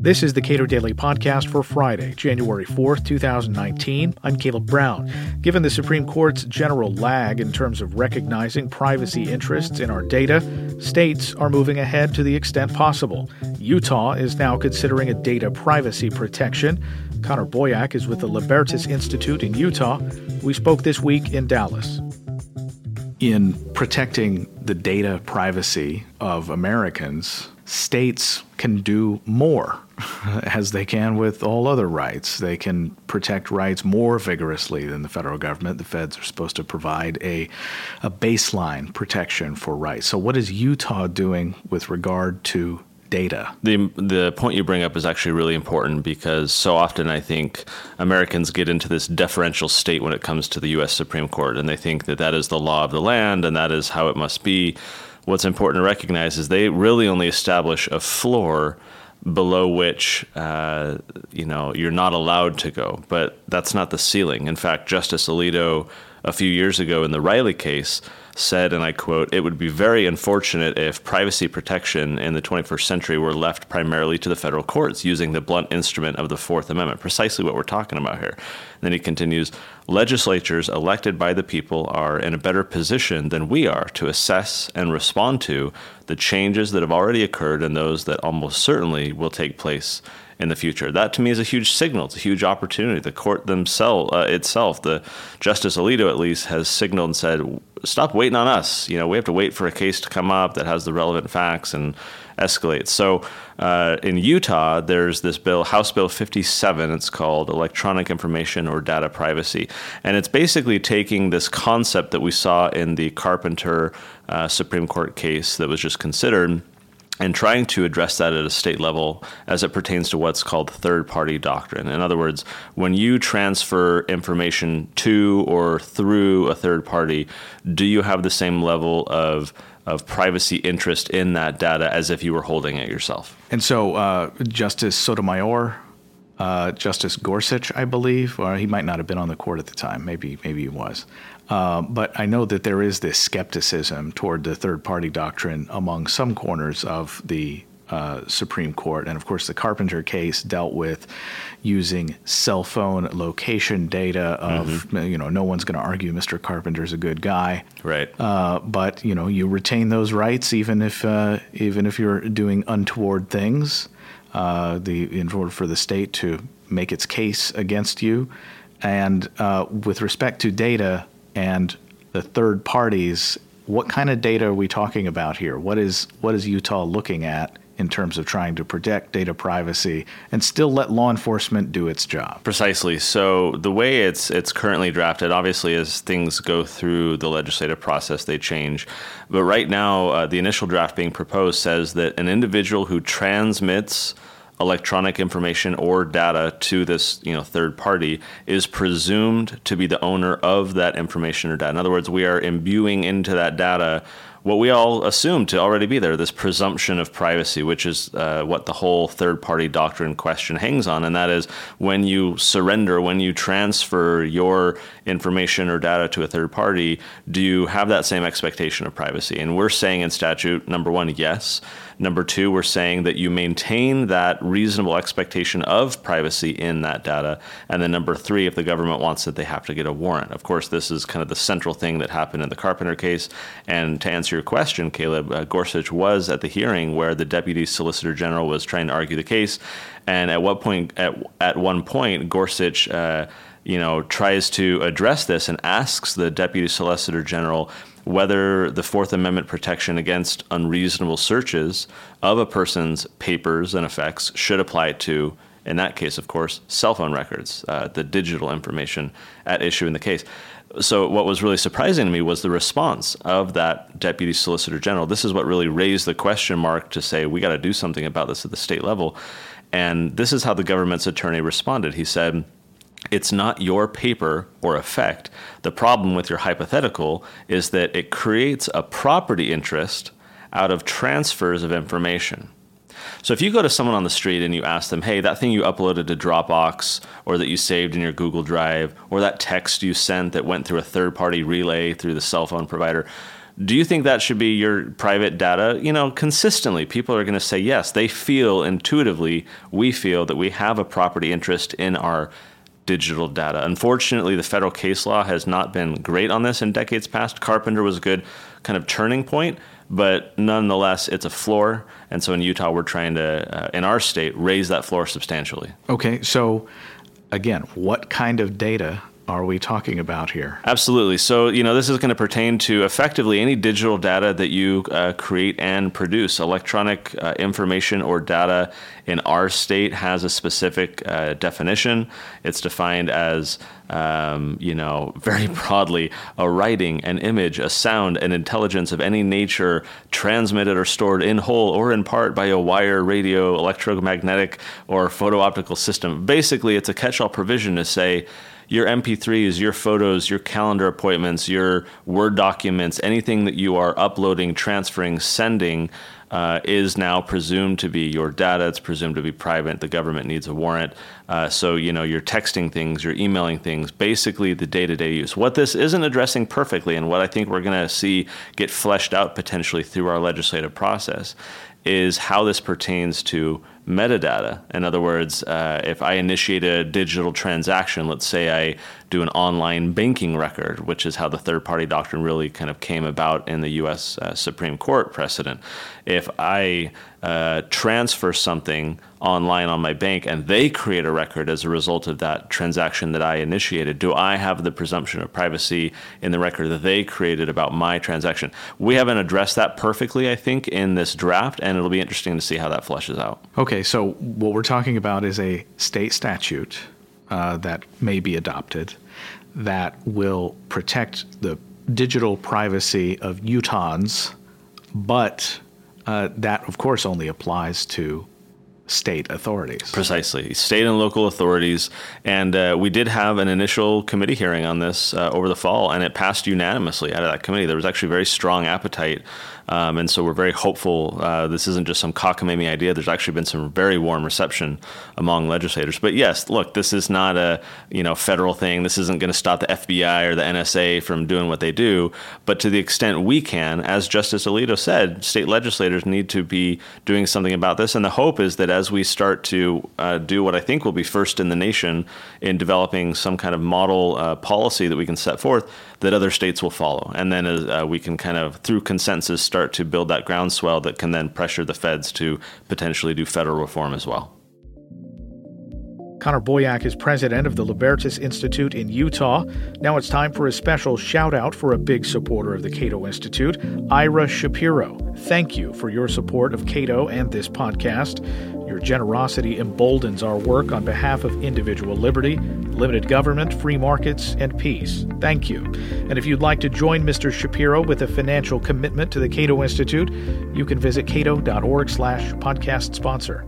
This is the Cato Daily Podcast for Friday, January 4th, 2019. I'm Caleb Brown. Given the Supreme Court's general lag in terms of recognizing privacy interests in our data, states are moving ahead to the extent possible. Utah is now considering a data privacy protection. Connor Boyack is with the Libertas Institute in Utah. We spoke this week in Dallas. In protecting the data privacy of Americans, states can do more as they can with all other rights. They can protect rights more vigorously than the federal government. The feds are supposed to provide a, a baseline protection for rights. So, what is Utah doing with regard to data. The the point you bring up is actually really important because so often I think Americans get into this deferential state when it comes to the U.S. Supreme Court, and they think that that is the law of the land and that is how it must be. What's important to recognize is they really only establish a floor below which uh, you know you're not allowed to go. But that's not the ceiling. In fact, Justice Alito a few years ago in the Riley case said, and I quote, it would be very unfortunate if privacy protection in the 21st century were left primarily to the federal courts using the blunt instrument of the Fourth Amendment, precisely what we're talking about here. And then he continues, legislatures elected by the people are in a better position than we are to assess and respond to the changes that have already occurred and those that almost certainly will take place in the future. That to me is a huge signal. It's a huge opportunity. The court themselves uh, itself, the Justice Alito at least, has signaled and said, "Stop waiting on us. You know, we have to wait for a case to come up that has the relevant facts and escalate." So uh, in Utah, there's this bill, House Bill 57. It's called Electronic Information or Data Privacy, and it's basically taking this concept that we saw in the Carpenter uh, Supreme Court case that was just considered and trying to address that at a state level as it pertains to what's called third party doctrine. In other words, when you transfer information to or through a third party, do you have the same level of of privacy interest in that data as if you were holding it yourself? And so, uh, Justice Sotomayor, uh, Justice Gorsuch, I believe, or he might not have been on the court at the time. Maybe, maybe he was. Uh, but I know that there is this skepticism toward the third party doctrine among some corners of the uh, Supreme Court. And of course, the Carpenter case dealt with using cell phone location data of, mm-hmm. you know, no one's going to argue Mr. Carpenter's a good guy. Right. Uh, but, you know, you retain those rights even if, uh, even if you're doing untoward things. Uh, the, in order for the state to make its case against you. And uh, with respect to data, and the third parties, what kind of data are we talking about here? What is what is Utah looking at in terms of trying to protect data privacy and still let law enforcement do its job. Precisely. So the way it's it's currently drafted, obviously, as things go through the legislative process, they change. But right now, uh, the initial draft being proposed says that an individual who transmits electronic information or data to this you know third party is presumed to be the owner of that information or data. In other words, we are imbuing into that data what we all assume to already be there this presumption of privacy, which is uh, what the whole third party doctrine question hangs on. And that is when you surrender, when you transfer your information or data to a third party, do you have that same expectation of privacy? And we're saying in statute, number one, yes. Number two, we're saying that you maintain that reasonable expectation of privacy in that data. And then number three, if the government wants it, they have to get a warrant. Of course, this is kind of the central thing that happened in the Carpenter case. And to answer your question, Caleb, uh, Gorsuch was at the hearing where the Deputy Solicitor General was trying to argue the case. And at what point, at, at one point, Gorsuch, uh, you know, tries to address this and asks the Deputy Solicitor General whether the Fourth Amendment protection against unreasonable searches of a person's papers and effects should apply to, in that case, of course, cell phone records, uh, the digital information at issue in the case. So, what was really surprising to me was the response of that Deputy Solicitor General. This is what really raised the question mark to say, we got to do something about this at the state level. And this is how the government's attorney responded. He said, it's not your paper or effect. The problem with your hypothetical is that it creates a property interest out of transfers of information. So if you go to someone on the street and you ask them, hey, that thing you uploaded to Dropbox or that you saved in your Google Drive or that text you sent that went through a third party relay through the cell phone provider, Do you think that should be your private data? You know, consistently, people are going to say yes. They feel intuitively, we feel that we have a property interest in our digital data. Unfortunately, the federal case law has not been great on this in decades past. Carpenter was a good kind of turning point, but nonetheless, it's a floor. And so in Utah, we're trying to, uh, in our state, raise that floor substantially. Okay, so again, what kind of data are we talking about here? Absolutely. So, you know, this is going to pertain to effectively any digital data that you uh, create and produce. Electronic uh, information or data in our state has a specific uh, definition. It's defined as, um, you know, very broadly, a writing, an image, a sound, an intelligence of any nature transmitted or stored in whole or in part by a wire, radio, electromagnetic, or photo optical system. Basically, it's a catch all provision to say, your MP3s, your photos, your calendar appointments, your Word documents, anything that you are uploading, transferring, sending uh, is now presumed to be your data. It's presumed to be private. The government needs a warrant. Uh, so, you know, you're texting things, you're emailing things, basically the day to day use. What this isn't addressing perfectly, and what I think we're going to see get fleshed out potentially through our legislative process, is how this pertains to metadata. In other words, uh, if I initiate a digital transaction, let's say I do an online banking record, which is how the third party doctrine really kind of came about in the US uh, Supreme Court precedent. If I uh, transfer something online on my bank and they create a record as a result of that transaction that I initiated, do I have the presumption of privacy in the record that they created about my transaction? We haven't addressed that perfectly, I think, in this draft, and it'll be interesting to see how that fleshes out. Okay, so what we're talking about is a state statute uh, that may be adopted that will protect the digital privacy of Utahns, but uh, that, of course, only applies to state authorities. Precisely, state and local authorities. And uh, we did have an initial committee hearing on this uh, over the fall, and it passed unanimously out of that committee. There was actually very strong appetite um, and so we're very hopeful. Uh, this isn't just some cockamamie idea. There's actually been some very warm reception among legislators. But yes, look, this is not a you know federal thing. This isn't going to stop the FBI or the NSA from doing what they do. But to the extent we can, as Justice Alito said, state legislators need to be doing something about this. And the hope is that as we start to uh, do what I think will be first in the nation in developing some kind of model uh, policy that we can set forth, that other states will follow. And then uh, we can kind of, through consensus, start to build that groundswell that can then pressure the feds to potentially do federal reform as well. Connor Boyack is president of the Libertas Institute in Utah. Now it's time for a special shout out for a big supporter of the Cato Institute, Ira Shapiro. Thank you for your support of Cato and this podcast. Your generosity emboldens our work on behalf of individual liberty, limited government, free markets, and peace. Thank you. And if you'd like to join Mr. Shapiro with a financial commitment to the Cato Institute, you can visit cato.org slash podcast sponsor.